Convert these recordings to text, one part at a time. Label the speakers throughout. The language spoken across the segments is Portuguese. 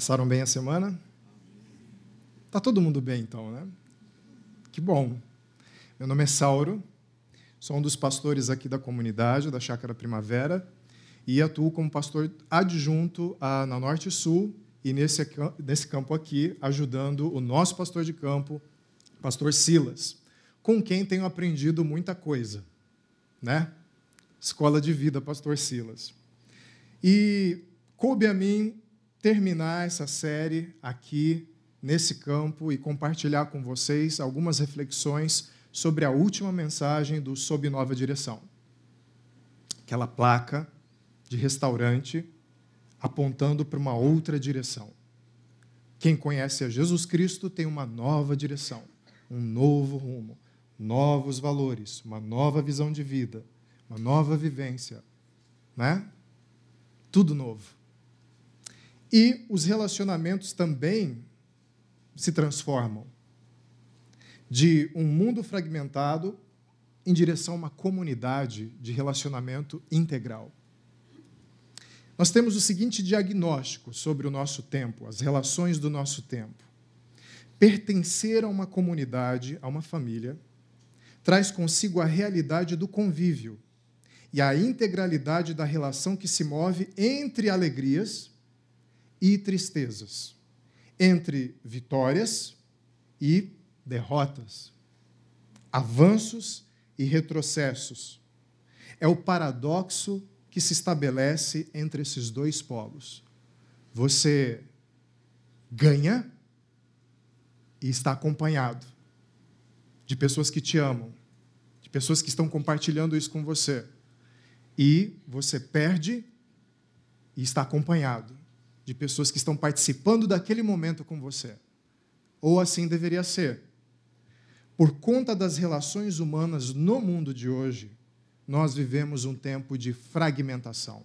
Speaker 1: Passaram bem a semana? Tá todo mundo bem então, né? Que bom. Meu nome é Sauro, sou um dos pastores aqui da comunidade da Chácara Primavera e atuo como pastor adjunto na Norte e Sul e nesse, nesse campo aqui, ajudando o nosso pastor de campo, pastor Silas, com quem tenho aprendido muita coisa, né? Escola de Vida, pastor Silas. E coube a mim terminar essa série aqui nesse campo e compartilhar com vocês algumas reflexões sobre a última mensagem do Sob Nova Direção. Aquela placa de restaurante apontando para uma outra direção. Quem conhece a Jesus Cristo tem uma nova direção, um novo rumo, novos valores, uma nova visão de vida, uma nova vivência, né? Tudo novo. E os relacionamentos também se transformam de um mundo fragmentado em direção a uma comunidade de relacionamento integral. Nós temos o seguinte diagnóstico sobre o nosso tempo, as relações do nosso tempo. Pertencer a uma comunidade, a uma família, traz consigo a realidade do convívio e a integralidade da relação que se move entre alegrias e tristezas, entre vitórias e derrotas, avanços e retrocessos. É o paradoxo que se estabelece entre esses dois polos. Você ganha e está acompanhado de pessoas que te amam, de pessoas que estão compartilhando isso com você. E você perde e está acompanhado de pessoas que estão participando daquele momento com você. Ou assim deveria ser. Por conta das relações humanas no mundo de hoje, nós vivemos um tempo de fragmentação.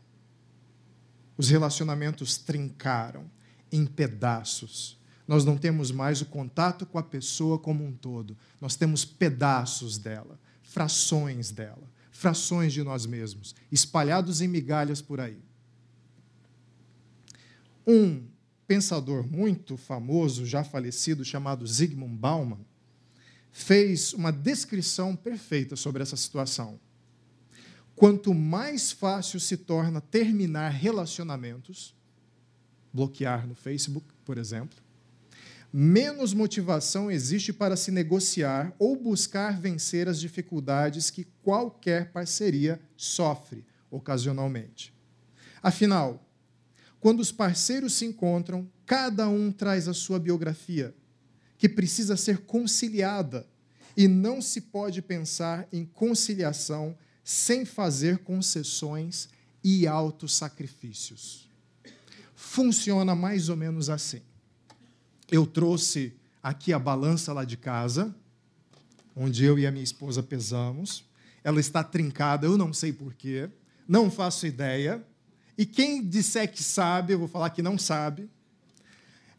Speaker 1: Os relacionamentos trincaram em pedaços. Nós não temos mais o contato com a pessoa como um todo. Nós temos pedaços dela, frações dela, frações de nós mesmos, espalhados em migalhas por aí. Um pensador muito famoso, já falecido, chamado Zygmunt Bauman, fez uma descrição perfeita sobre essa situação quanto mais fácil se torna terminar relacionamentos, bloquear no Facebook, por exemplo, menos motivação existe para se negociar ou buscar vencer as dificuldades que qualquer parceria sofre ocasionalmente. Afinal, quando os parceiros se encontram, cada um traz a sua biografia, que precisa ser conciliada, e não se pode pensar em conciliação sem fazer concessões e autossacrifícios. Funciona mais ou menos assim. Eu trouxe aqui a balança lá de casa, onde eu e a minha esposa pesamos. Ela está trincada, eu não sei porquê, não faço ideia. E quem disser que sabe, eu vou falar que não sabe.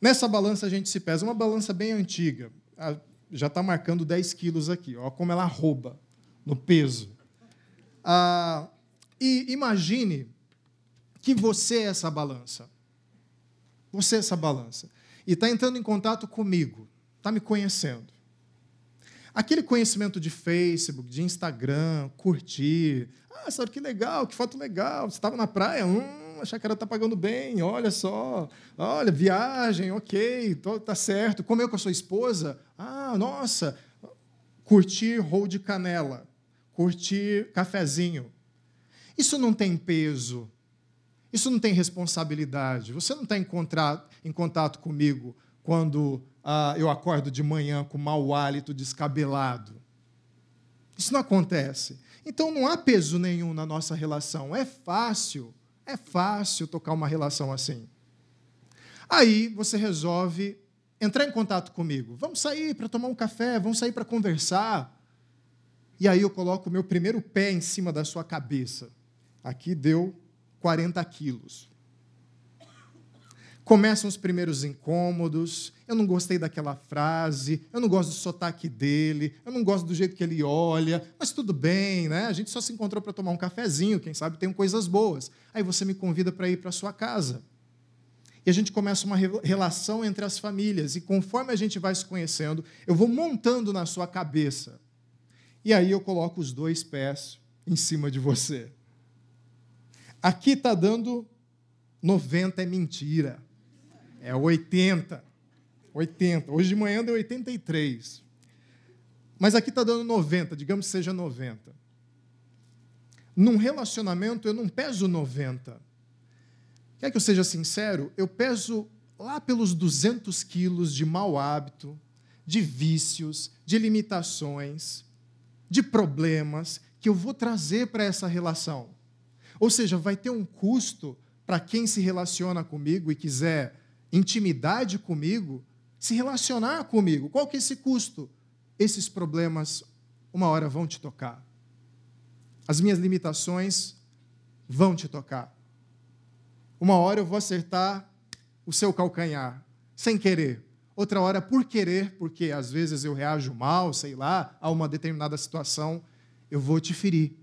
Speaker 1: Nessa balança a gente se pesa, uma balança bem antiga, já está marcando 10 quilos aqui, ó, como ela rouba no peso. Ah, e imagine que você é essa balança. Você é essa balança. E está entrando em contato comigo, está me conhecendo. Aquele conhecimento de Facebook, de Instagram, curtir. Ah, sabe que legal, que foto legal. Você estava na praia, hum, a chácara está pagando bem, olha só. Olha, viagem, ok, tá certo. Comeu com a sua esposa? Ah, nossa. Curtir rol de canela curtir cafezinho. Isso não tem peso. Isso não tem responsabilidade. Você não está em contato comigo quando ah, eu acordo de manhã com mau hálito, descabelado. Isso não acontece. Então não há peso nenhum na nossa relação. É fácil, é fácil tocar uma relação assim. Aí você resolve entrar em contato comigo. Vamos sair para tomar um café, vamos sair para conversar. E aí eu coloco o meu primeiro pé em cima da sua cabeça. Aqui deu 40 quilos. Começam os primeiros incômodos. Eu não gostei daquela frase, eu não gosto do sotaque dele, eu não gosto do jeito que ele olha, mas tudo bem, né? A gente só se encontrou para tomar um cafezinho, quem sabe tem coisas boas. Aí você me convida para ir para sua casa. E a gente começa uma relação entre as famílias, e conforme a gente vai se conhecendo, eu vou montando na sua cabeça. E aí eu coloco os dois pés em cima de você. Aqui está dando 90 é mentira. É 80. 80. Hoje de manhã deu 83. Mas aqui está dando 90, digamos que seja 90. Num relacionamento eu não peso 90. Quer que eu seja sincero? Eu peso lá pelos 200 quilos de mau hábito, de vícios, de limitações, de problemas que eu vou trazer para essa relação. Ou seja, vai ter um custo para quem se relaciona comigo e quiser intimidade comigo, se relacionar comigo. Qual que é esse custo? Esses problemas, uma hora, vão te tocar. As minhas limitações vão te tocar. Uma hora eu vou acertar o seu calcanhar, sem querer. Outra hora, por querer, porque às vezes eu reajo mal, sei lá, a uma determinada situação, eu vou te ferir.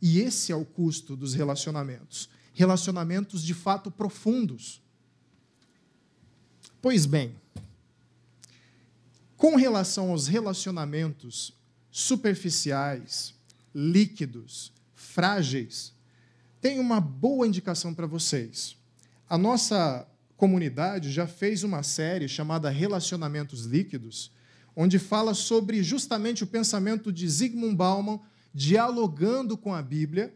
Speaker 1: E esse é o custo dos relacionamentos. Relacionamentos de fato profundos Pois bem, com relação aos relacionamentos superficiais, líquidos, frágeis, tem uma boa indicação para vocês. A nossa comunidade já fez uma série chamada Relacionamentos Líquidos, onde fala sobre justamente o pensamento de Zygmunt Bauman dialogando com a Bíblia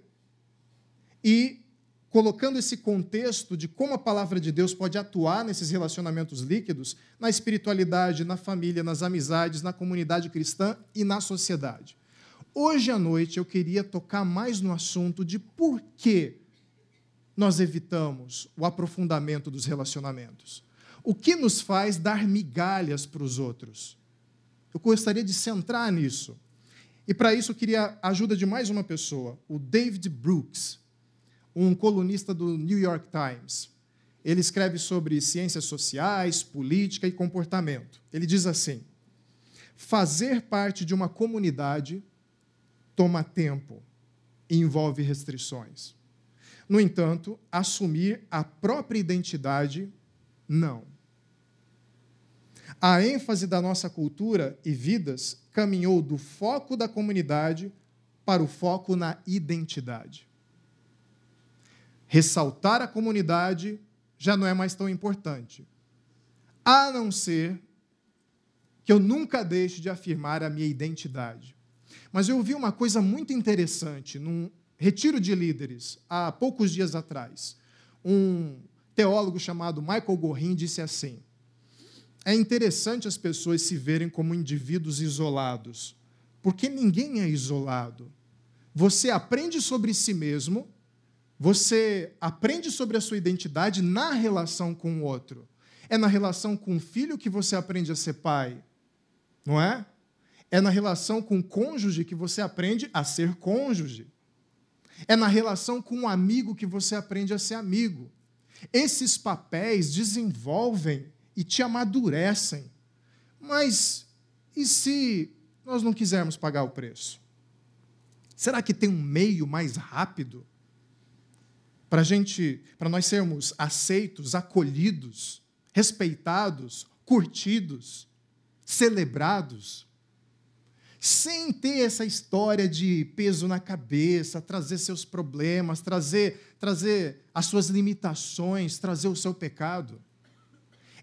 Speaker 1: e colocando esse contexto de como a palavra de Deus pode atuar nesses relacionamentos líquidos, na espiritualidade, na família, nas amizades, na comunidade cristã e na sociedade. Hoje à noite eu queria tocar mais no assunto de por que nós evitamos o aprofundamento dos relacionamentos. O que nos faz dar migalhas para os outros? Eu gostaria de centrar nisso. E para isso eu queria a ajuda de mais uma pessoa, o David Brooks um colunista do New York Times. Ele escreve sobre ciências sociais, política e comportamento. Ele diz assim: fazer parte de uma comunidade toma tempo e envolve restrições. No entanto, assumir a própria identidade, não. A ênfase da nossa cultura e vidas caminhou do foco da comunidade para o foco na identidade ressaltar a comunidade já não é mais tão importante. A não ser que eu nunca deixe de afirmar a minha identidade. Mas eu ouvi uma coisa muito interessante num retiro de líderes há poucos dias atrás. Um teólogo chamado Michael Gorin disse assim: É interessante as pessoas se verem como indivíduos isolados, porque ninguém é isolado. Você aprende sobre si mesmo você aprende sobre a sua identidade na relação com o outro. É na relação com o filho que você aprende a ser pai, não é? É na relação com o cônjuge que você aprende a ser cônjuge. É na relação com o um amigo que você aprende a ser amigo. Esses papéis desenvolvem e te amadurecem. Mas e se nós não quisermos pagar o preço? Será que tem um meio mais rápido para gente, para nós sermos aceitos, acolhidos, respeitados, curtidos, celebrados, sem ter essa história de peso na cabeça, trazer seus problemas, trazer, trazer as suas limitações, trazer o seu pecado.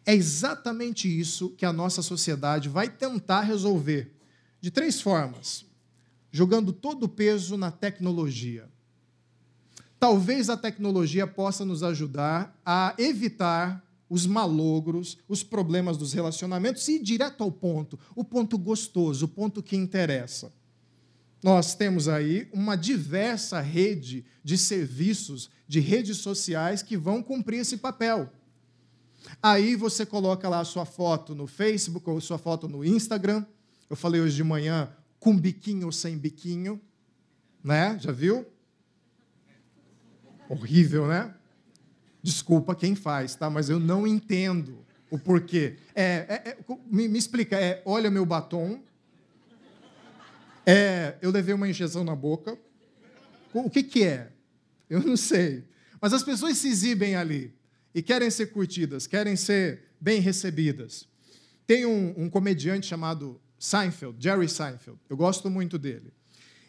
Speaker 1: É exatamente isso que a nossa sociedade vai tentar resolver, de três formas: jogando todo o peso na tecnologia Talvez a tecnologia possa nos ajudar a evitar os malogros, os problemas dos relacionamentos e ir direto ao ponto, o ponto gostoso, o ponto que interessa. Nós temos aí uma diversa rede de serviços, de redes sociais que vão cumprir esse papel. Aí você coloca lá a sua foto no Facebook ou sua foto no Instagram. Eu falei hoje de manhã com biquinho ou sem biquinho, né? Já viu? Horrível, né? Desculpa quem faz, tá? Mas eu não entendo o porquê. É, é, é me, me, explica, é, olha meu batom, é, eu levei uma injeção na boca. O que, que é? Eu não sei. Mas as pessoas se exibem ali e querem ser curtidas, querem ser bem recebidas. Tem um, um comediante chamado Seinfeld, Jerry Seinfeld. Eu gosto muito dele.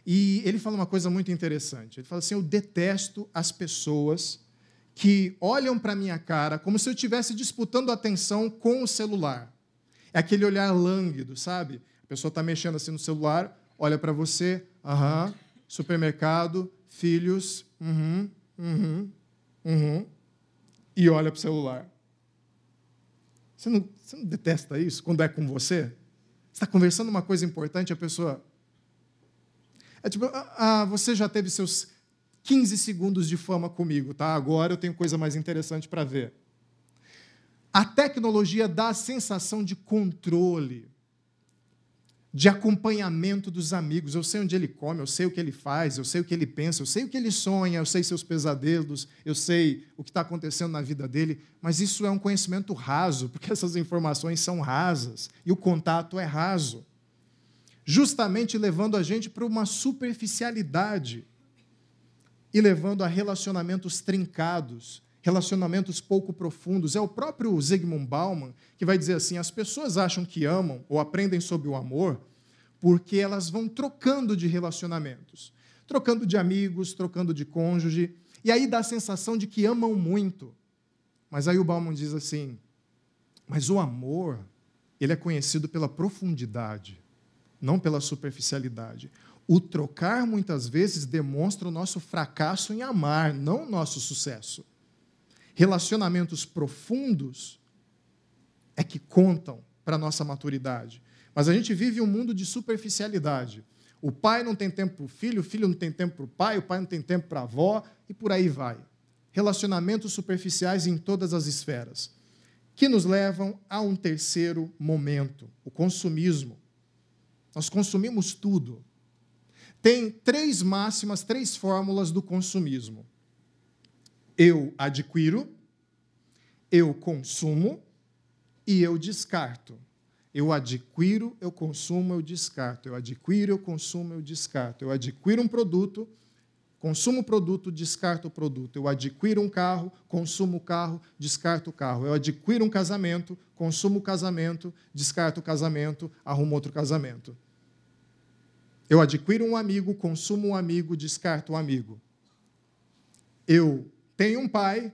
Speaker 1: E ele fala uma coisa muito interessante. Ele fala assim: Eu detesto as pessoas que olham para minha cara como se eu estivesse disputando atenção com o celular. É aquele olhar lânguido, sabe? A pessoa está mexendo assim no celular, olha para você, aham, supermercado, filhos, uhum, uhum, uhum, e olha para o celular. Você não, você não detesta isso quando é com você? Você está conversando uma coisa importante, a pessoa. É tipo, ah, ah você já teve seus 15 segundos de fama comigo, tá? Agora eu tenho coisa mais interessante para ver. A tecnologia dá a sensação de controle, de acompanhamento dos amigos. Eu sei onde ele come, eu sei o que ele faz, eu sei o que ele pensa, eu sei o que ele sonha, eu sei seus pesadelos, eu sei o que está acontecendo na vida dele, mas isso é um conhecimento raso, porque essas informações são rasas e o contato é raso justamente levando a gente para uma superficialidade e levando a relacionamentos trincados, relacionamentos pouco profundos. É o próprio Zygmunt Bauman que vai dizer assim: as pessoas acham que amam ou aprendem sobre o amor porque elas vão trocando de relacionamentos, trocando de amigos, trocando de cônjuge, e aí dá a sensação de que amam muito. Mas aí o Bauman diz assim: mas o amor, ele é conhecido pela profundidade, não pela superficialidade. O trocar muitas vezes demonstra o nosso fracasso em amar, não o nosso sucesso. Relacionamentos profundos é que contam para a nossa maturidade. Mas a gente vive um mundo de superficialidade. O pai não tem tempo para o filho, o filho não tem tempo para o pai, o pai não tem tempo para a avó, e por aí vai. Relacionamentos superficiais em todas as esferas, que nos levam a um terceiro momento, o consumismo. Nós consumimos tudo tem três máximas, três fórmulas do consumismo. Eu adquiro, eu consumo e eu descarto. Eu adquiro, eu consumo, eu descarto. Eu adquiro, eu consumo, eu descarto. Eu adquiro um produto, consumo o produto, descarto o produto. Eu adquiro um carro, consumo o carro, descarto o carro. Eu adquiro um casamento, consumo o casamento, descarto o casamento, arrumo outro casamento. Eu adquiro um amigo, consumo um amigo, descarto um amigo. Eu tenho um pai,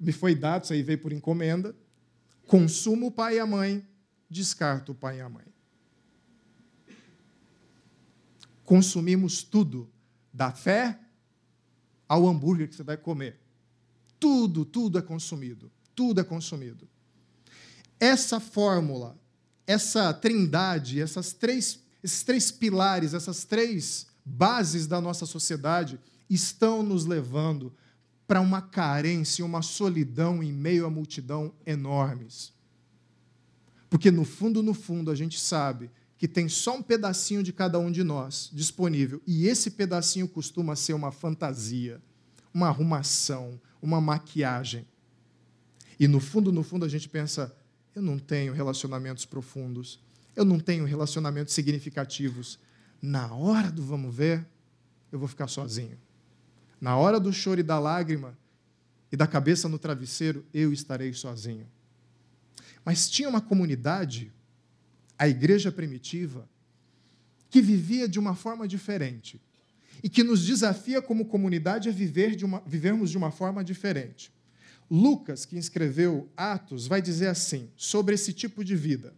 Speaker 1: me foi dado, isso aí veio por encomenda, consumo o pai e a mãe, descarto o pai e a mãe. Consumimos tudo, da fé ao hambúrguer que você vai comer. Tudo, tudo é consumido. Tudo é consumido. Essa fórmula, essa trindade, essas três esses três pilares, essas três bases da nossa sociedade estão nos levando para uma carência, uma solidão em meio à multidão enormes. Porque no fundo, no fundo, a gente sabe que tem só um pedacinho de cada um de nós disponível, e esse pedacinho costuma ser uma fantasia, uma arrumação, uma maquiagem. E no fundo, no fundo, a gente pensa: eu não tenho relacionamentos profundos, eu não tenho relacionamentos significativos. Na hora do vamos ver, eu vou ficar sozinho. Na hora do choro e da lágrima e da cabeça no travesseiro, eu estarei sozinho. Mas tinha uma comunidade, a igreja primitiva, que vivia de uma forma diferente e que nos desafia como comunidade a viver de uma, vivermos de uma forma diferente. Lucas, que escreveu Atos, vai dizer assim sobre esse tipo de vida.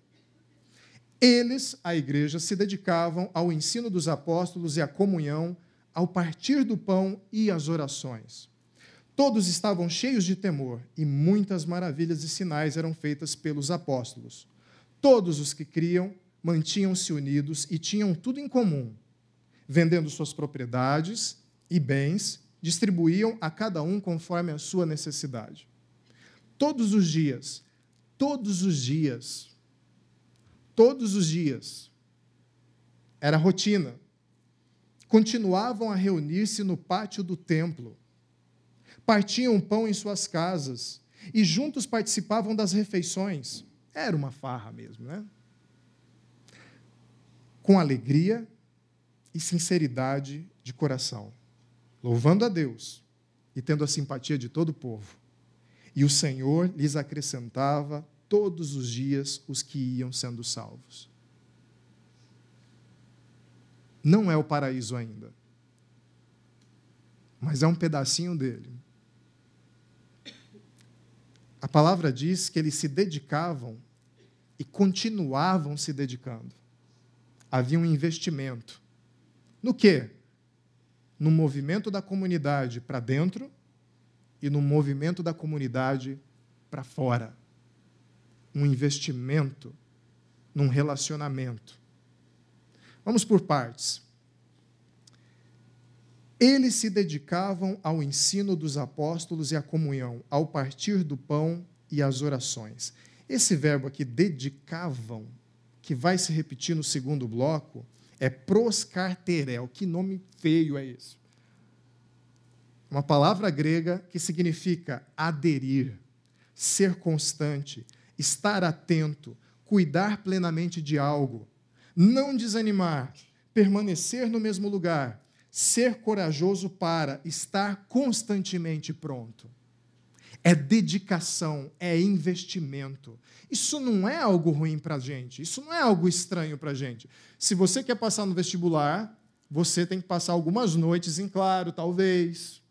Speaker 1: Eles, a igreja, se dedicavam ao ensino dos apóstolos e à comunhão, ao partir do pão e às orações. Todos estavam cheios de temor e muitas maravilhas e sinais eram feitas pelos apóstolos. Todos os que criam mantinham-se unidos e tinham tudo em comum. Vendendo suas propriedades e bens, distribuíam a cada um conforme a sua necessidade. Todos os dias, todos os dias, todos os dias. Era rotina. Continuavam a reunir-se no pátio do templo. partiam pão em suas casas e juntos participavam das refeições. Era uma farra mesmo, né? Com alegria e sinceridade de coração, louvando a Deus e tendo a simpatia de todo o povo. E o Senhor lhes acrescentava todos os dias os que iam sendo salvos. Não é o paraíso ainda, mas é um pedacinho dele. A palavra diz que eles se dedicavam e continuavam se dedicando. Havia um investimento. No quê? No movimento da comunidade para dentro e no movimento da comunidade para fora. Um investimento num relacionamento. Vamos por partes. Eles se dedicavam ao ensino dos apóstolos e à comunhão, ao partir do pão e às orações. Esse verbo aqui, dedicavam, que vai se repetir no segundo bloco, é proscarterel. Que nome feio é esse? Uma palavra grega que significa aderir, ser constante, estar atento, cuidar plenamente de algo, não desanimar, permanecer no mesmo lugar, ser corajoso para estar constantemente pronto. É dedicação, é investimento. Isso não é algo ruim para a gente, isso não é algo estranho para a gente. Se você quer passar no vestibular, você tem que passar algumas noites em claro, talvez.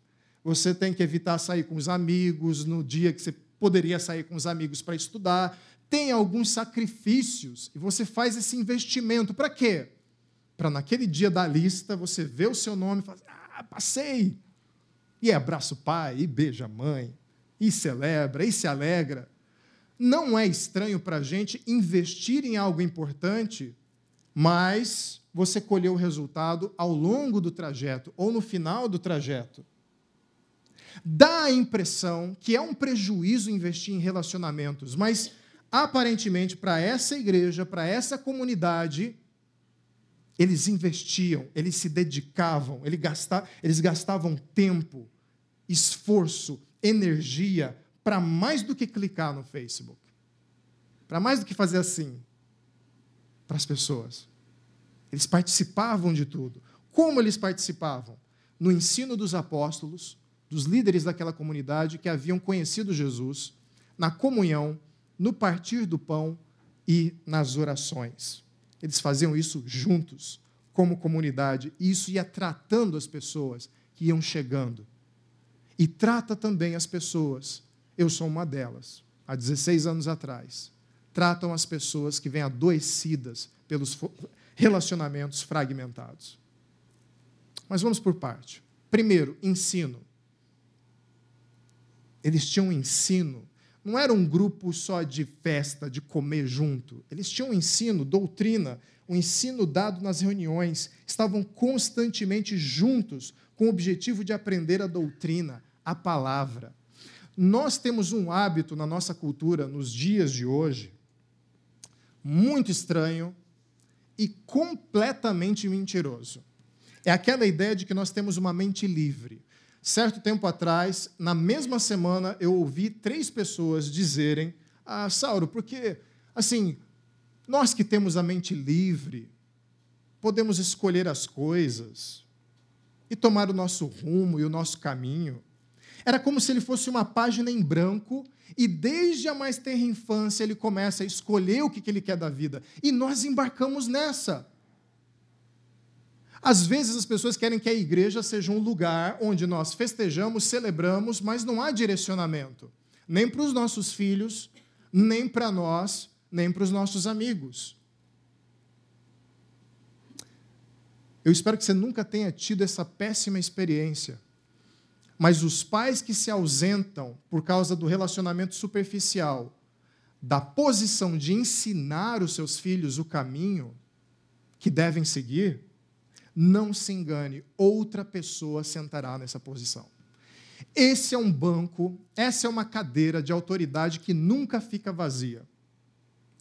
Speaker 1: Você tem que evitar sair com os amigos no dia que você poderia sair com os amigos para estudar. Tem alguns sacrifícios e você faz esse investimento. Para quê? para naquele dia da lista você ver o seu nome e falar: Ah, passei! E abraça o pai, e beija a mãe, e celebra, e se alegra. Não é estranho para a gente investir em algo importante, mas você colheu o resultado ao longo do trajeto ou no final do trajeto. Dá a impressão que é um prejuízo investir em relacionamentos, mas aparentemente para essa igreja, para essa comunidade, eles investiam, eles se dedicavam, eles gastavam tempo, esforço, energia para mais do que clicar no Facebook, para mais do que fazer assim para as pessoas. Eles participavam de tudo. Como eles participavam? No ensino dos apóstolos, dos líderes daquela comunidade que haviam conhecido Jesus, na comunhão, no partir do pão e nas orações. Eles faziam isso juntos, como comunidade, e isso ia tratando as pessoas que iam chegando. E trata também as pessoas, eu sou uma delas, há 16 anos atrás. Tratam as pessoas que vêm adoecidas pelos relacionamentos fragmentados. Mas vamos por parte. Primeiro, ensino. Eles tinham ensino não era um grupo só de festa, de comer junto. Eles tinham ensino, doutrina, um ensino dado nas reuniões. Estavam constantemente juntos com o objetivo de aprender a doutrina, a palavra. Nós temos um hábito na nossa cultura, nos dias de hoje, muito estranho e completamente mentiroso. É aquela ideia de que nós temos uma mente livre. Certo tempo atrás, na mesma semana, eu ouvi três pessoas dizerem: Ah, Sauro, porque, assim, nós que temos a mente livre, podemos escolher as coisas e tomar o nosso rumo e o nosso caminho. Era como se ele fosse uma página em branco e desde a mais tenra infância ele começa a escolher o que ele quer da vida. E nós embarcamos nessa. Às vezes as pessoas querem que a igreja seja um lugar onde nós festejamos, celebramos, mas não há direcionamento, nem para os nossos filhos, nem para nós, nem para os nossos amigos. Eu espero que você nunca tenha tido essa péssima experiência. Mas os pais que se ausentam por causa do relacionamento superficial, da posição de ensinar os seus filhos o caminho que devem seguir, não se engane, outra pessoa sentará nessa posição. Esse é um banco, essa é uma cadeira de autoridade que nunca fica vazia.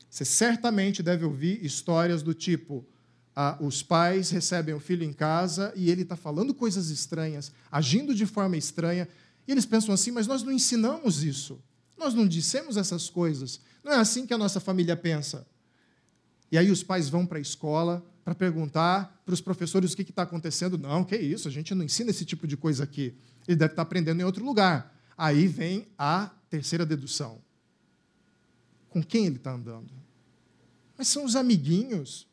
Speaker 1: Você certamente deve ouvir histórias do tipo: ah, os pais recebem o filho em casa e ele está falando coisas estranhas, agindo de forma estranha, E eles pensam assim, mas nós não ensinamos isso. Nós não dissemos essas coisas. Não é assim que a nossa família pensa. E aí os pais vão para a escola para perguntar para os professores o que está acontecendo. Não, que isso, a gente não ensina esse tipo de coisa aqui. Ele deve estar tá aprendendo em outro lugar. Aí vem a terceira dedução. Com quem ele está andando? Mas são os amiguinhos.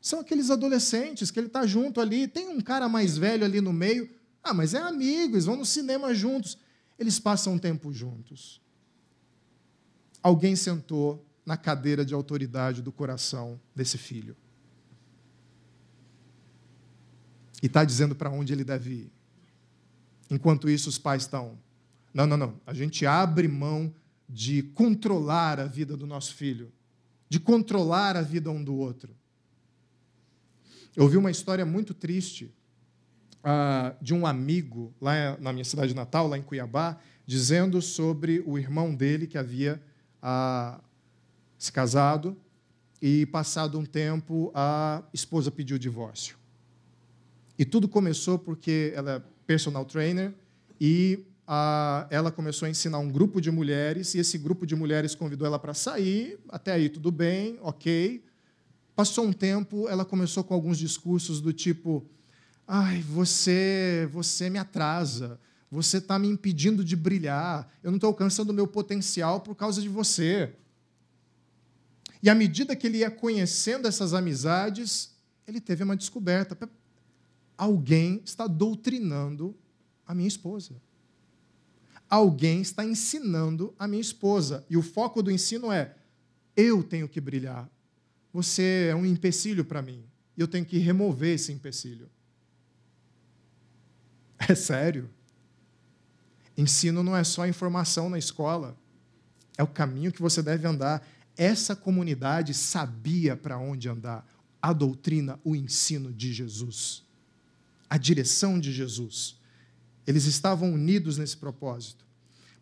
Speaker 1: São aqueles adolescentes que ele está junto ali. Tem um cara mais velho ali no meio. Ah, mas é amigo, eles vão no cinema juntos. Eles passam tempo juntos. Alguém sentou na cadeira de autoridade do coração desse filho. E está dizendo para onde ele deve ir. Enquanto isso, os pais estão. Não, não, não. A gente abre mão de controlar a vida do nosso filho, de controlar a vida um do outro. Eu ouvi uma história muito triste uh, de um amigo lá na minha cidade natal, lá em Cuiabá, dizendo sobre o irmão dele que havia uh, se casado e, passado um tempo, a esposa pediu o divórcio. E tudo começou porque ela é personal trainer e a, ela começou a ensinar um grupo de mulheres e esse grupo de mulheres convidou ela para sair. Até aí tudo bem, ok. Passou um tempo, ela começou com alguns discursos do tipo: "Ai, você, você me atrasa. Você está me impedindo de brilhar. Eu não estou alcançando o meu potencial por causa de você." E à medida que ele ia conhecendo essas amizades, ele teve uma descoberta alguém está doutrinando a minha esposa. Alguém está ensinando a minha esposa. E o foco do ensino é: eu tenho que brilhar. Você é um empecilho para mim. E eu tenho que remover esse empecilho. É sério. Ensino não é só informação na escola. É o caminho que você deve andar. Essa comunidade sabia para onde andar. A doutrina, o ensino de Jesus a direção de Jesus. Eles estavam unidos nesse propósito.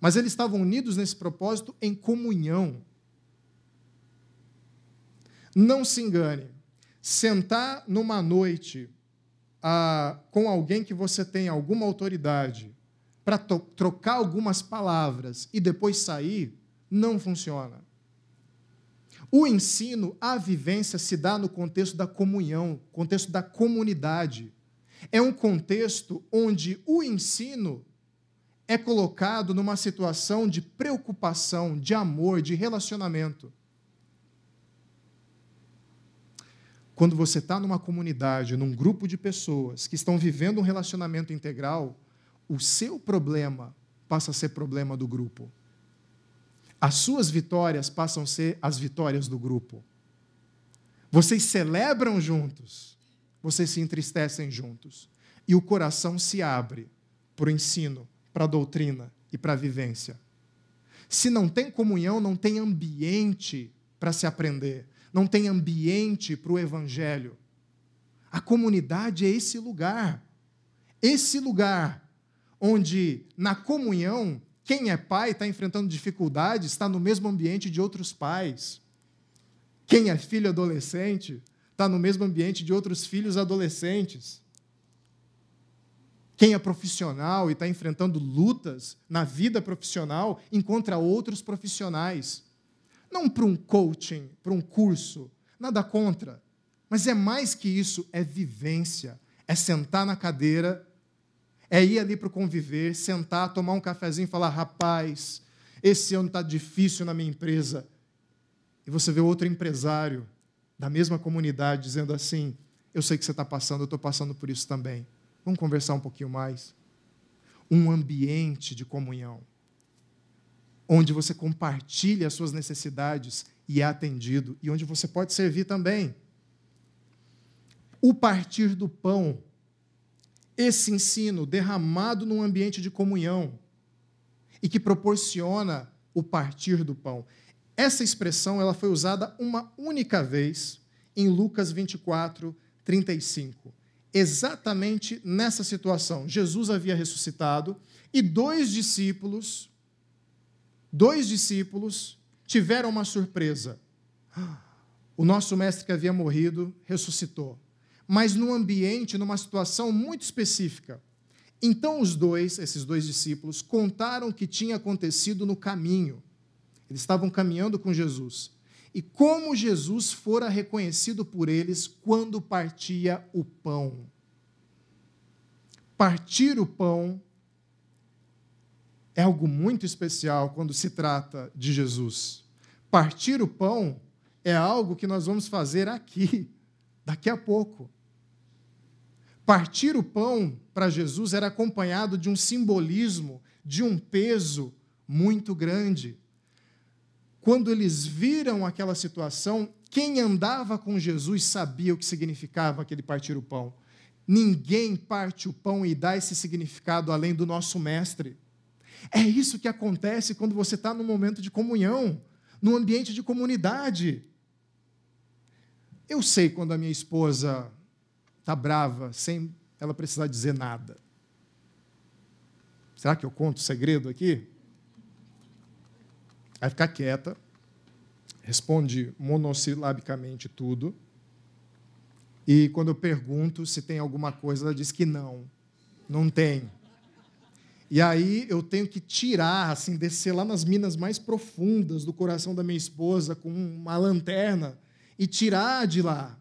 Speaker 1: Mas eles estavam unidos nesse propósito em comunhão. Não se engane. Sentar numa noite ah, com alguém que você tem alguma autoridade para trocar algumas palavras e depois sair, não funciona. O ensino, a vivência se dá no contexto da comunhão, contexto da comunidade. É um contexto onde o ensino é colocado numa situação de preocupação, de amor, de relacionamento. Quando você está numa comunidade, num grupo de pessoas que estão vivendo um relacionamento integral, o seu problema passa a ser problema do grupo. As suas vitórias passam a ser as vitórias do grupo. Vocês celebram juntos vocês se entristecem juntos. E o coração se abre para o ensino, para a doutrina e para a vivência. Se não tem comunhão, não tem ambiente para se aprender, não tem ambiente para o evangelho. A comunidade é esse lugar. Esse lugar onde, na comunhão, quem é pai está enfrentando dificuldades, está no mesmo ambiente de outros pais. Quem é filho adolescente está no mesmo ambiente de outros filhos adolescentes. Quem é profissional e está enfrentando lutas na vida profissional, encontra outros profissionais. Não para um coaching, para um curso, nada contra. Mas é mais que isso, é vivência. É sentar na cadeira, é ir ali para o conviver, sentar, tomar um cafezinho e falar: rapaz, esse ano está difícil na minha empresa. E você vê outro empresário da mesma comunidade dizendo assim: Eu sei que você está passando, eu estou passando por isso também. Vamos conversar um pouquinho mais? Um ambiente de comunhão, onde você compartilha as suas necessidades e é atendido, e onde você pode servir também. O partir do pão, esse ensino derramado num ambiente de comunhão e que proporciona o partir do pão. Essa expressão ela foi usada uma única vez em Lucas 24, 35. Exatamente nessa situação. Jesus havia ressuscitado e dois discípulos, dois discípulos tiveram uma surpresa. O nosso mestre que havia morrido ressuscitou, mas num ambiente, numa situação muito específica. Então os dois, esses dois discípulos, contaram o que tinha acontecido no caminho. Eles estavam caminhando com Jesus. E como Jesus fora reconhecido por eles quando partia o pão. Partir o pão é algo muito especial quando se trata de Jesus. Partir o pão é algo que nós vamos fazer aqui, daqui a pouco. Partir o pão para Jesus era acompanhado de um simbolismo, de um peso muito grande. Quando eles viram aquela situação, quem andava com Jesus sabia o que significava aquele partir o pão. Ninguém parte o pão e dá esse significado além do nosso Mestre. É isso que acontece quando você está no momento de comunhão, no ambiente de comunidade. Eu sei quando a minha esposa está brava sem ela precisar dizer nada. Será que eu conto o segredo aqui? Vai ficar quieta, responde monossilabicamente tudo. E quando eu pergunto se tem alguma coisa, ela diz que não, não tem. E aí eu tenho que tirar, assim, descer lá nas minas mais profundas do coração da minha esposa com uma lanterna e tirar de lá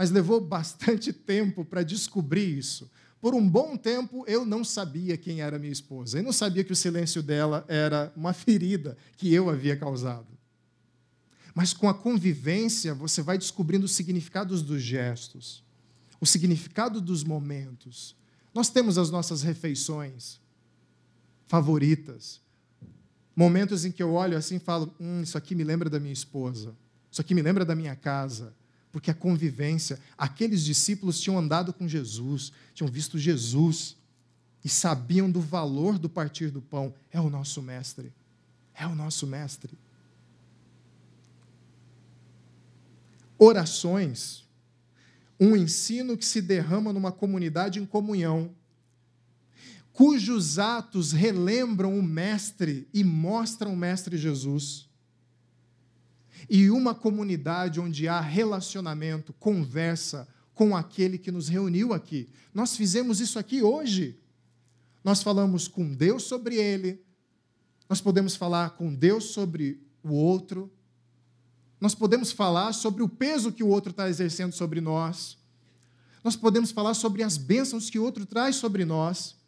Speaker 1: mas levou bastante tempo para descobrir isso. Por um bom tempo, eu não sabia quem era minha esposa. Eu não sabia que o silêncio dela era uma ferida que eu havia causado. Mas com a convivência, você vai descobrindo os significados dos gestos, o significado dos momentos. Nós temos as nossas refeições favoritas. Momentos em que eu olho assim e falo: hum, isso aqui me lembra da minha esposa, isso aqui me lembra da minha casa, porque a convivência, aqueles discípulos tinham andado com Jesus, tinham visto Jesus e sabiam do valor do partir do pão. É o nosso mestre. É o nosso mestre. Orações, um ensino que se derrama numa comunidade em comunhão, cujos atos relembram o mestre e mostram o mestre Jesus e uma comunidade onde há relacionamento, conversa com aquele que nos reuniu aqui. Nós fizemos isso aqui hoje. Nós falamos com Deus sobre ele, nós podemos falar com Deus sobre o outro, nós podemos falar sobre o peso que o outro está exercendo sobre nós, nós podemos falar sobre as bênçãos que o outro traz sobre nós.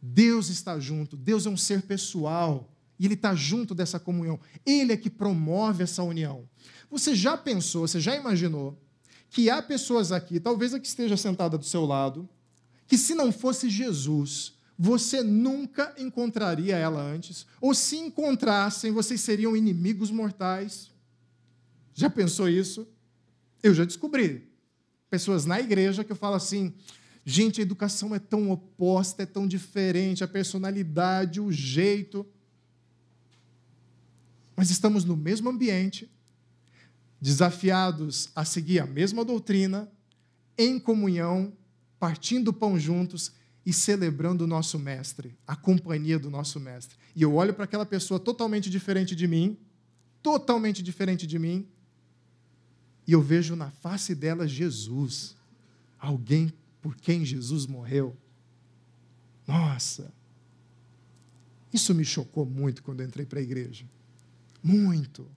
Speaker 1: Deus está junto, Deus é um ser pessoal e Ele está junto dessa comunhão. Ele é que promove essa união. Você já pensou, você já imaginou que há pessoas aqui, talvez a que esteja sentada do seu lado, que se não fosse Jesus, você nunca encontraria ela antes, ou se encontrassem, vocês seriam inimigos mortais. Já pensou isso? Eu já descobri. Pessoas na igreja que eu falo assim: gente, a educação é tão oposta, é tão diferente, a personalidade, o jeito mas estamos no mesmo ambiente, desafiados a seguir a mesma doutrina, em comunhão, partindo pão juntos e celebrando o nosso mestre, a companhia do nosso mestre. E eu olho para aquela pessoa totalmente diferente de mim, totalmente diferente de mim, e eu vejo na face dela Jesus, alguém por quem Jesus morreu. Nossa! Isso me chocou muito quando entrei para a igreja. Muito.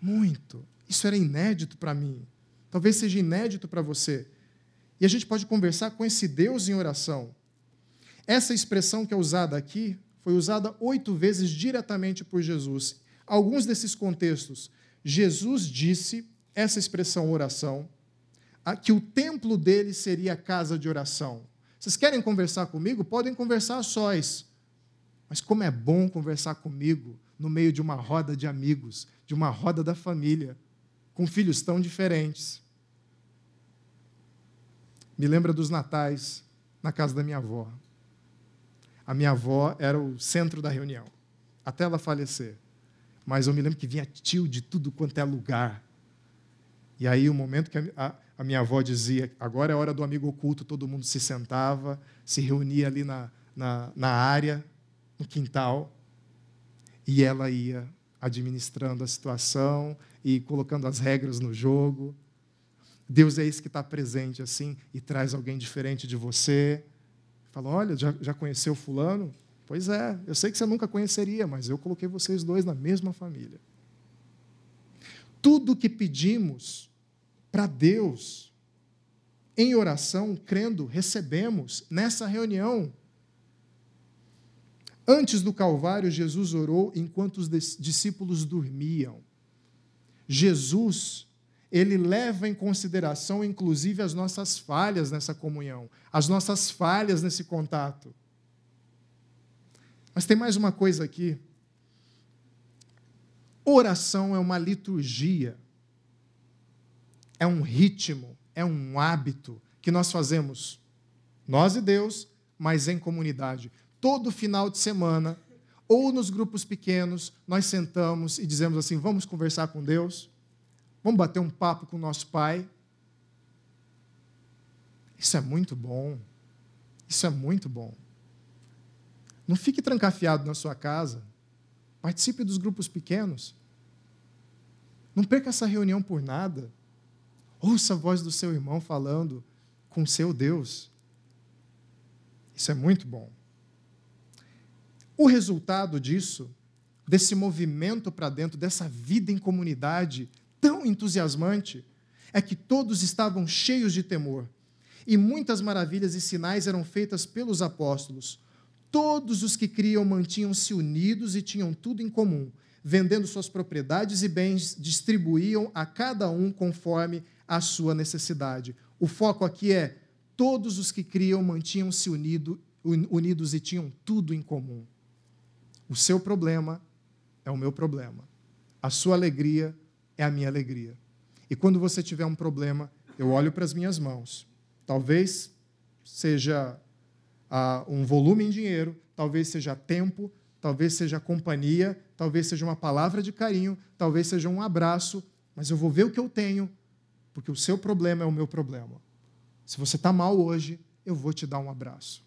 Speaker 1: Muito. Isso era inédito para mim. Talvez seja inédito para você. E a gente pode conversar com esse Deus em oração. Essa expressão que é usada aqui foi usada oito vezes diretamente por Jesus. Alguns desses contextos, Jesus disse essa expressão oração, que o templo dele seria a casa de oração. Vocês querem conversar comigo? Podem conversar sós. Mas como é bom conversar comigo no meio de uma roda de amigos, de uma roda da família, com filhos tão diferentes. Me lembra dos natais na casa da minha avó. A minha avó era o centro da reunião, até ela falecer. Mas eu me lembro que vinha tio de tudo quanto é lugar. E aí, o momento que a, a minha avó dizia, agora é hora do amigo oculto, todo mundo se sentava, se reunia ali na, na, na área, no quintal, e ela ia administrando a situação e colocando as regras no jogo. Deus é esse que está presente assim e traz alguém diferente de você Fala, olha, já, já conheceu fulano? Pois é, eu sei que você nunca conheceria, mas eu coloquei vocês dois na mesma família. Tudo que pedimos para Deus em oração, crendo, recebemos nessa reunião. Antes do Calvário, Jesus orou enquanto os discípulos dormiam. Jesus, ele leva em consideração, inclusive, as nossas falhas nessa comunhão, as nossas falhas nesse contato. Mas tem mais uma coisa aqui. Oração é uma liturgia, é um ritmo, é um hábito que nós fazemos, nós e Deus, mas em comunidade. Todo final de semana, ou nos grupos pequenos, nós sentamos e dizemos assim: vamos conversar com Deus, vamos bater um papo com o nosso Pai. Isso é muito bom. Isso é muito bom. Não fique trancafiado na sua casa. Participe dos grupos pequenos. Não perca essa reunião por nada. Ouça a voz do seu irmão falando com seu Deus. Isso é muito bom. O resultado disso, desse movimento para dentro, dessa vida em comunidade tão entusiasmante, é que todos estavam cheios de temor. E muitas maravilhas e sinais eram feitas pelos apóstolos. Todos os que criam mantinham-se unidos e tinham tudo em comum. Vendendo suas propriedades e bens, distribuíam a cada um conforme a sua necessidade. O foco aqui é: todos os que criam mantinham-se unido, unidos e tinham tudo em comum. O seu problema é o meu problema. A sua alegria é a minha alegria. E quando você tiver um problema, eu olho para as minhas mãos. Talvez seja ah, um volume em dinheiro, talvez seja tempo, talvez seja companhia, talvez seja uma palavra de carinho, talvez seja um abraço, mas eu vou ver o que eu tenho porque o seu problema é o meu problema. Se você está mal hoje, eu vou te dar um abraço.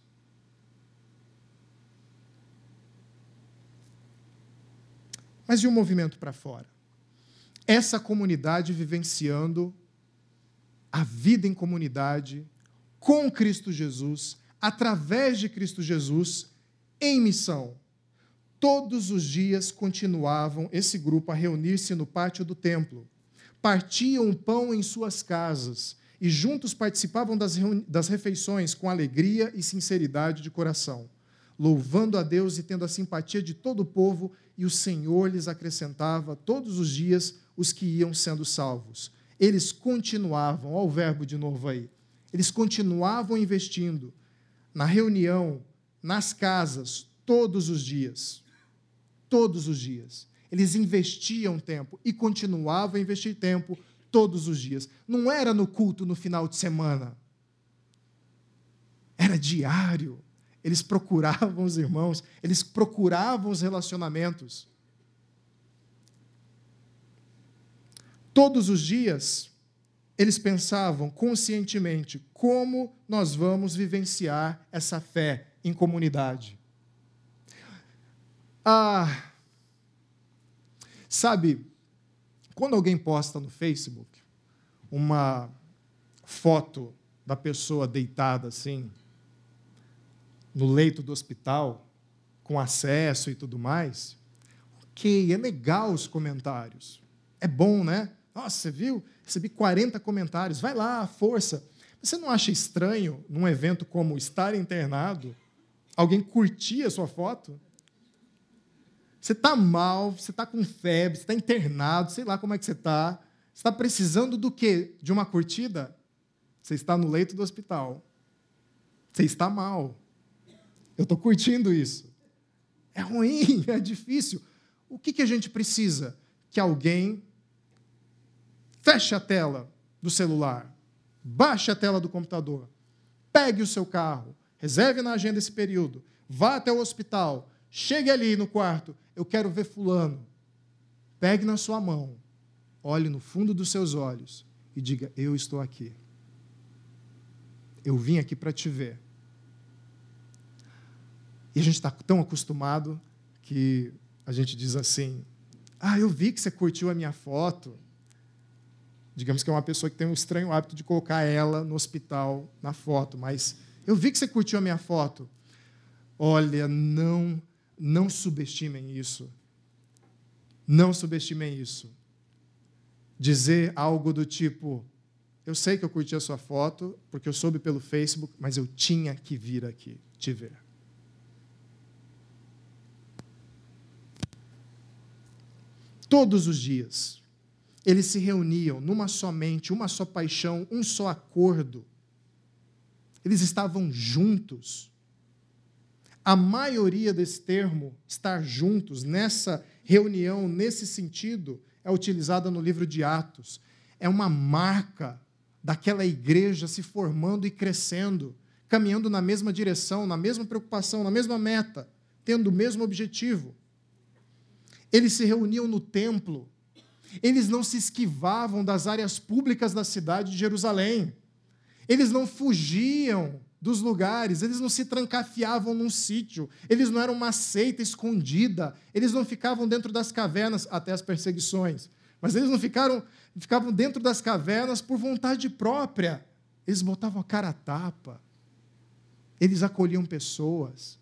Speaker 1: Mas e o movimento para fora? Essa comunidade vivenciando a vida em comunidade com Cristo Jesus, através de Cristo Jesus, em missão. Todos os dias continuavam esse grupo a reunir-se no pátio do templo partiam o pão em suas casas e juntos participavam das, das refeições com alegria e sinceridade de coração, louvando a Deus e tendo a simpatia de todo o povo, e o Senhor lhes acrescentava todos os dias os que iam sendo salvos. Eles continuavam, olha o verbo de novo aí, eles continuavam investindo na reunião, nas casas, todos os dias. Todos os dias. Eles investiam tempo e continuavam a investir tempo todos os dias. Não era no culto no final de semana. Era diário. Eles procuravam os irmãos, eles procuravam os relacionamentos. Todos os dias, eles pensavam conscientemente como nós vamos vivenciar essa fé em comunidade. Ah, Sabe, quando alguém posta no Facebook uma foto da pessoa deitada assim, no leito do hospital, com acesso e tudo mais, ok, é legal os comentários. É bom, né? Nossa, você viu? Recebi 40 comentários. Vai lá, força. Você não acha estranho, num evento como estar internado, alguém curtir a sua foto? Você está mal, você está com febre, você está internado, sei lá como é que você está. Você está precisando do quê? De uma curtida? Você está no leito do hospital. Você está mal. Eu estou curtindo isso. É ruim, é difícil. O que, que a gente precisa? Que alguém feche a tela do celular, baixe a tela do computador, pegue o seu carro, reserve na agenda esse período, vá até o hospital, chegue ali no quarto eu quero ver Fulano. Pegue na sua mão, olhe no fundo dos seus olhos e diga: Eu estou aqui. Eu vim aqui para te ver. E a gente está tão acostumado que a gente diz assim: Ah, eu vi que você curtiu a minha foto. Digamos que é uma pessoa que tem um estranho hábito de colocar ela no hospital na foto, mas Eu vi que você curtiu a minha foto. Olha, não, não subestimem isso. Não subestimem isso. Dizer algo do tipo: Eu sei que eu curti a sua foto, porque eu soube pelo Facebook, mas eu tinha que vir aqui te ver. Todos os dias, eles se reuniam numa só mente, uma só paixão, um só acordo. Eles estavam juntos. A maioria desse termo, estar juntos, nessa reunião, nesse sentido, é utilizada no livro de Atos. É uma marca daquela igreja se formando e crescendo, caminhando na mesma direção, na mesma preocupação, na mesma meta, tendo o mesmo objetivo. Eles se reuniam no templo. Eles não se esquivavam das áreas públicas da cidade de Jerusalém. Eles não fugiam dos lugares, eles não se trancafiavam num sítio, eles não eram uma seita escondida, eles não ficavam dentro das cavernas até as perseguições, mas eles não ficaram, ficavam dentro das cavernas por vontade própria. Eles botavam a cara a tapa. Eles acolhiam pessoas.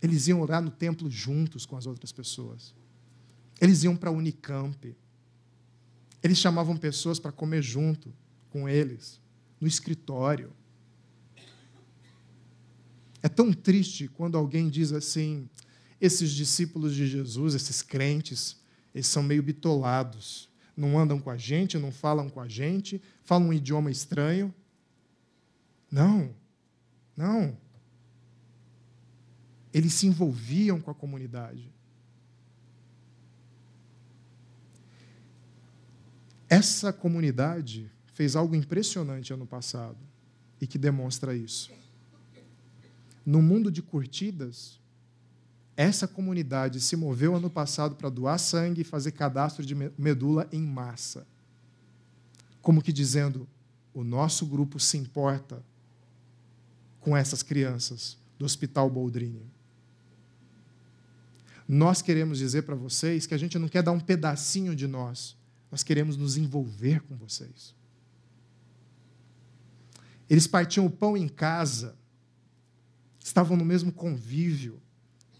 Speaker 1: Eles iam orar no templo juntos com as outras pessoas. Eles iam para a Unicamp. Eles chamavam pessoas para comer junto com eles, no escritório. É tão triste quando alguém diz assim: esses discípulos de Jesus, esses crentes, eles são meio bitolados. Não andam com a gente, não falam com a gente, falam um idioma estranho. Não, não eles se envolviam com a comunidade. Essa comunidade fez algo impressionante ano passado e que demonstra isso. No mundo de curtidas, essa comunidade se moveu ano passado para doar sangue e fazer cadastro de medula em massa. Como que dizendo, o nosso grupo se importa com essas crianças do Hospital Boldrini. Nós queremos dizer para vocês que a gente não quer dar um pedacinho de nós, nós queremos nos envolver com vocês. Eles partiam o pão em casa, estavam no mesmo convívio,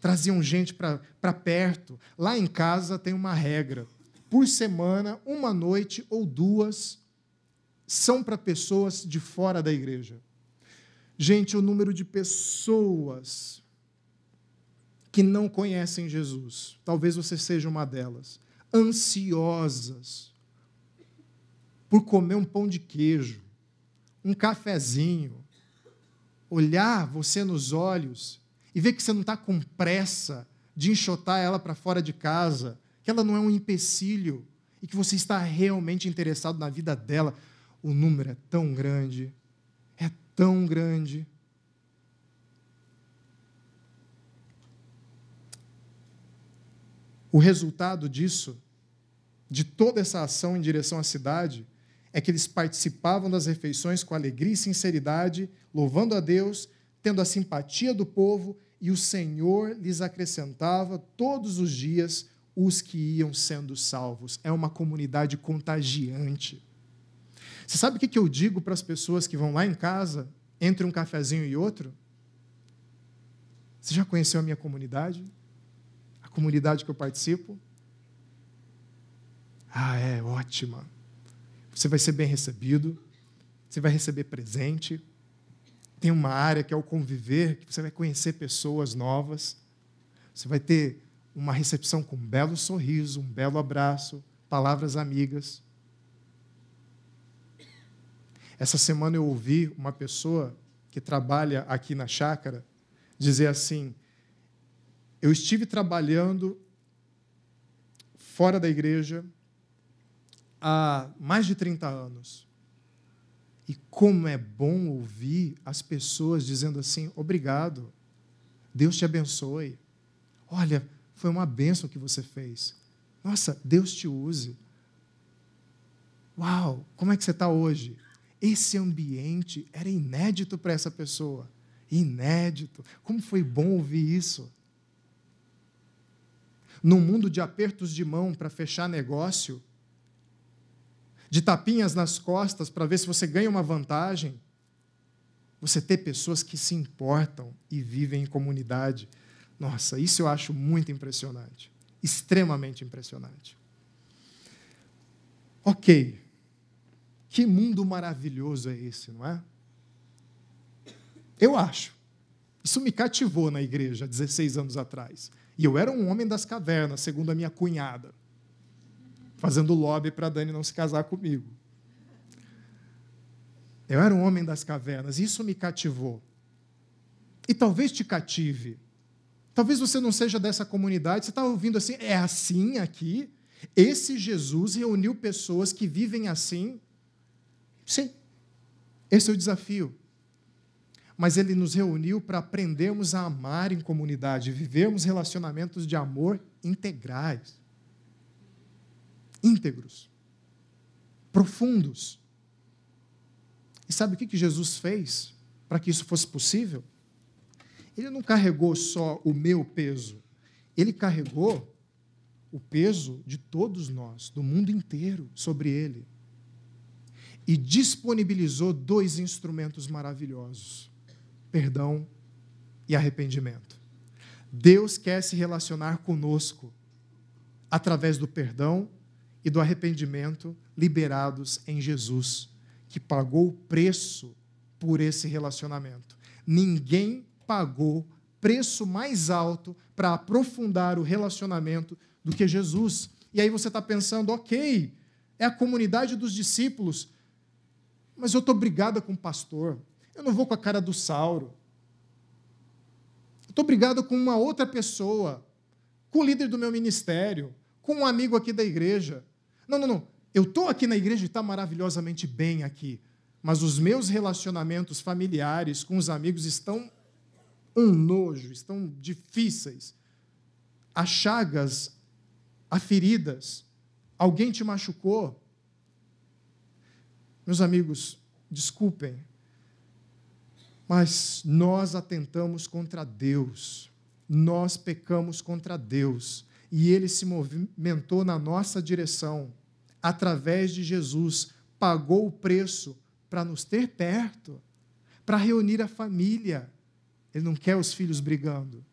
Speaker 1: traziam gente para perto. Lá em casa tem uma regra: por semana, uma noite ou duas são para pessoas de fora da igreja. Gente, o número de pessoas que não conhecem Jesus. Talvez você seja uma delas. Ansiosas por comer um pão de queijo, um cafezinho, olhar você nos olhos e ver que você não está com pressa de enxotar ela para fora de casa, que ela não é um empecilho e que você está realmente interessado na vida dela. O número é tão grande, é tão grande. O resultado disso, de toda essa ação em direção à cidade, é que eles participavam das refeições com alegria e sinceridade, louvando a Deus, tendo a simpatia do povo, e o Senhor lhes acrescentava todos os dias os que iam sendo salvos. É uma comunidade contagiante. Você sabe o que eu digo para as pessoas que vão lá em casa, entre um cafezinho e outro? Você já conheceu a minha comunidade? comunidade que eu participo? Ah, é ótima. Você vai ser bem recebido, você vai receber presente. Tem uma área que é o conviver, que você vai conhecer pessoas novas. Você vai ter uma recepção com um belo sorriso, um belo abraço, palavras amigas. Essa semana eu ouvi uma pessoa que trabalha aqui na chácara dizer assim: eu estive trabalhando fora da igreja há mais de 30 anos. E como é bom ouvir as pessoas dizendo assim: obrigado, Deus te abençoe. Olha, foi uma bênção que você fez. Nossa, Deus te use. Uau, como é que você está hoje? Esse ambiente era inédito para essa pessoa. Inédito. Como foi bom ouvir isso num mundo de apertos de mão para fechar negócio, de tapinhas nas costas para ver se você ganha uma vantagem, Você ter pessoas que se importam e vivem em comunidade. Nossa, isso eu acho muito impressionante. Extremamente impressionante. Ok. Que mundo maravilhoso é esse, não é? Eu acho. Isso me cativou na igreja 16 anos atrás. E eu era um homem das cavernas, segundo a minha cunhada, fazendo lobby para Dani não se casar comigo. Eu era um homem das cavernas, e isso me cativou. E talvez te cative. Talvez você não seja dessa comunidade, você está ouvindo assim, é assim aqui? Esse Jesus reuniu pessoas que vivem assim? Sim, esse é o desafio mas ele nos reuniu para aprendermos a amar em comunidade, vivermos relacionamentos de amor integrais, íntegros, profundos. E sabe o que Jesus fez para que isso fosse possível? Ele não carregou só o meu peso, ele carregou o peso de todos nós, do mundo inteiro, sobre ele. E disponibilizou dois instrumentos maravilhosos perdão e arrependimento. Deus quer se relacionar conosco através do perdão e do arrependimento liberados em Jesus, que pagou o preço por esse relacionamento. Ninguém pagou preço mais alto para aprofundar o relacionamento do que Jesus. E aí você está pensando, ok, é a comunidade dos discípulos, mas eu estou brigada com o pastor, eu não vou com a cara do Sauro. Estou brigado com uma outra pessoa, com o líder do meu ministério, com um amigo aqui da igreja. Não, não, não. Eu estou aqui na igreja e está maravilhosamente bem aqui. Mas os meus relacionamentos familiares com os amigos estão um nojo, estão difíceis. Há chagas, há feridas. Alguém te machucou. Meus amigos, desculpem, mas nós atentamos contra Deus, nós pecamos contra Deus, e ele se movimentou na nossa direção, através de Jesus, pagou o preço para nos ter perto, para reunir a família. Ele não quer os filhos brigando.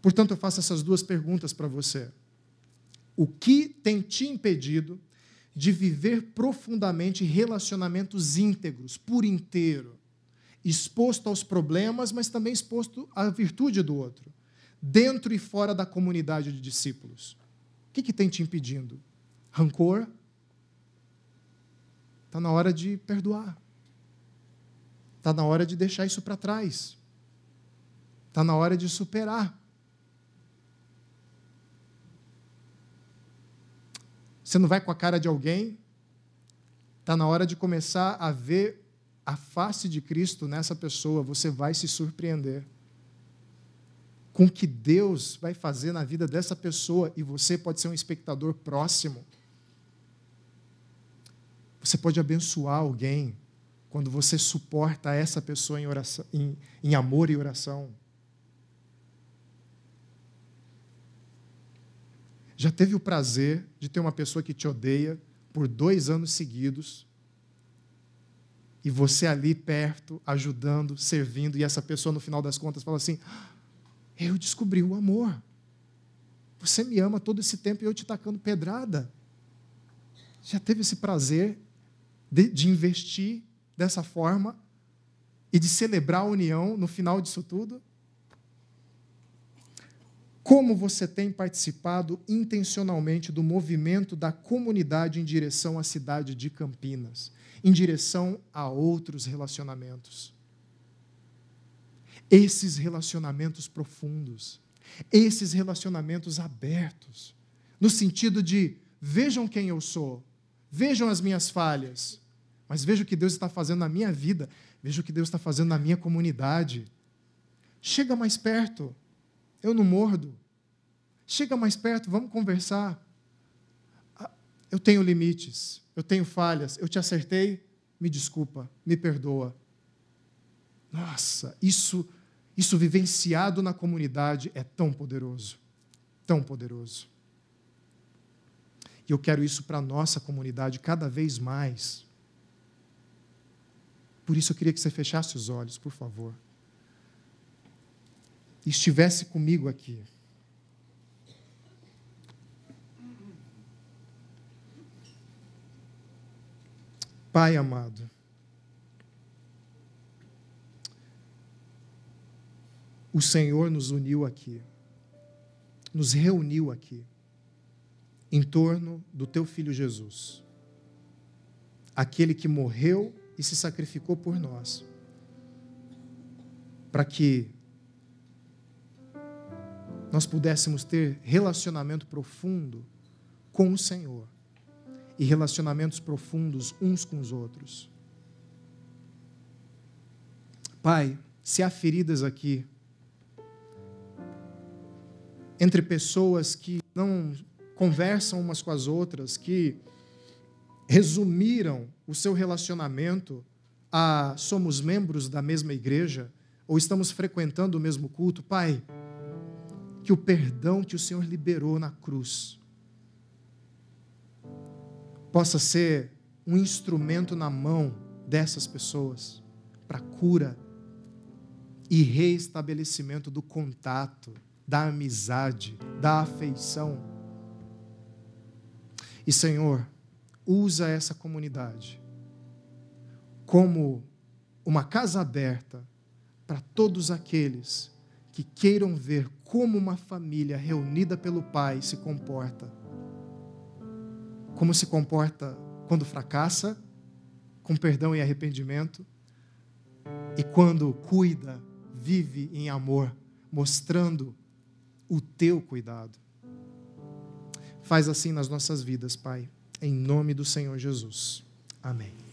Speaker 1: Portanto, eu faço essas duas perguntas para você. O que tem te impedido de viver profundamente relacionamentos íntegros, por inteiro, exposto aos problemas, mas também exposto à virtude do outro, dentro e fora da comunidade de discípulos. O que, que tem te impedindo? Rancor? Está na hora de perdoar. Está na hora de deixar isso para trás. Está na hora de superar. Você não vai com a cara de alguém, está na hora de começar a ver a face de Cristo nessa pessoa, você vai se surpreender com o que Deus vai fazer na vida dessa pessoa e você pode ser um espectador próximo. Você pode abençoar alguém quando você suporta essa pessoa em, oração, em, em amor e oração. Já teve o prazer de ter uma pessoa que te odeia por dois anos seguidos e você ali perto, ajudando, servindo, e essa pessoa no final das contas fala assim: Eu descobri o amor. Você me ama todo esse tempo e eu te tacando pedrada. Já teve esse prazer de, de investir dessa forma e de celebrar a união no final disso tudo? Como você tem participado intencionalmente do movimento da comunidade em direção à cidade de Campinas, em direção a outros relacionamentos? Esses relacionamentos profundos, esses relacionamentos abertos, no sentido de vejam quem eu sou, vejam as minhas falhas, mas veja o que Deus está fazendo na minha vida, veja o que Deus está fazendo na minha comunidade. Chega mais perto, eu não mordo. Chega mais perto, vamos conversar. Ah, eu tenho limites, eu tenho falhas, eu te acertei, me desculpa, me perdoa. Nossa, isso isso vivenciado na comunidade é tão poderoso, tão poderoso. E eu quero isso para a nossa comunidade cada vez mais. Por isso eu queria que você fechasse os olhos, por favor. E estivesse comigo aqui. Pai amado, o Senhor nos uniu aqui, nos reuniu aqui, em torno do teu filho Jesus, aquele que morreu e se sacrificou por nós, para que nós pudéssemos ter relacionamento profundo com o Senhor e relacionamentos profundos uns com os outros. Pai, se há feridas aqui, entre pessoas que não conversam umas com as outras, que resumiram o seu relacionamento a somos membros da mesma igreja ou estamos frequentando o mesmo culto, Pai, que o perdão que o Senhor liberou na cruz possa ser um instrumento na mão dessas pessoas para cura e reestabelecimento do contato, da amizade, da afeição. E Senhor, usa essa comunidade como uma casa aberta para todos aqueles que queiram ver como uma família reunida pelo Pai se comporta como se comporta quando fracassa, com perdão e arrependimento, e quando cuida, vive em amor, mostrando o teu cuidado. Faz assim nas nossas vidas, Pai, em nome do Senhor Jesus. Amém.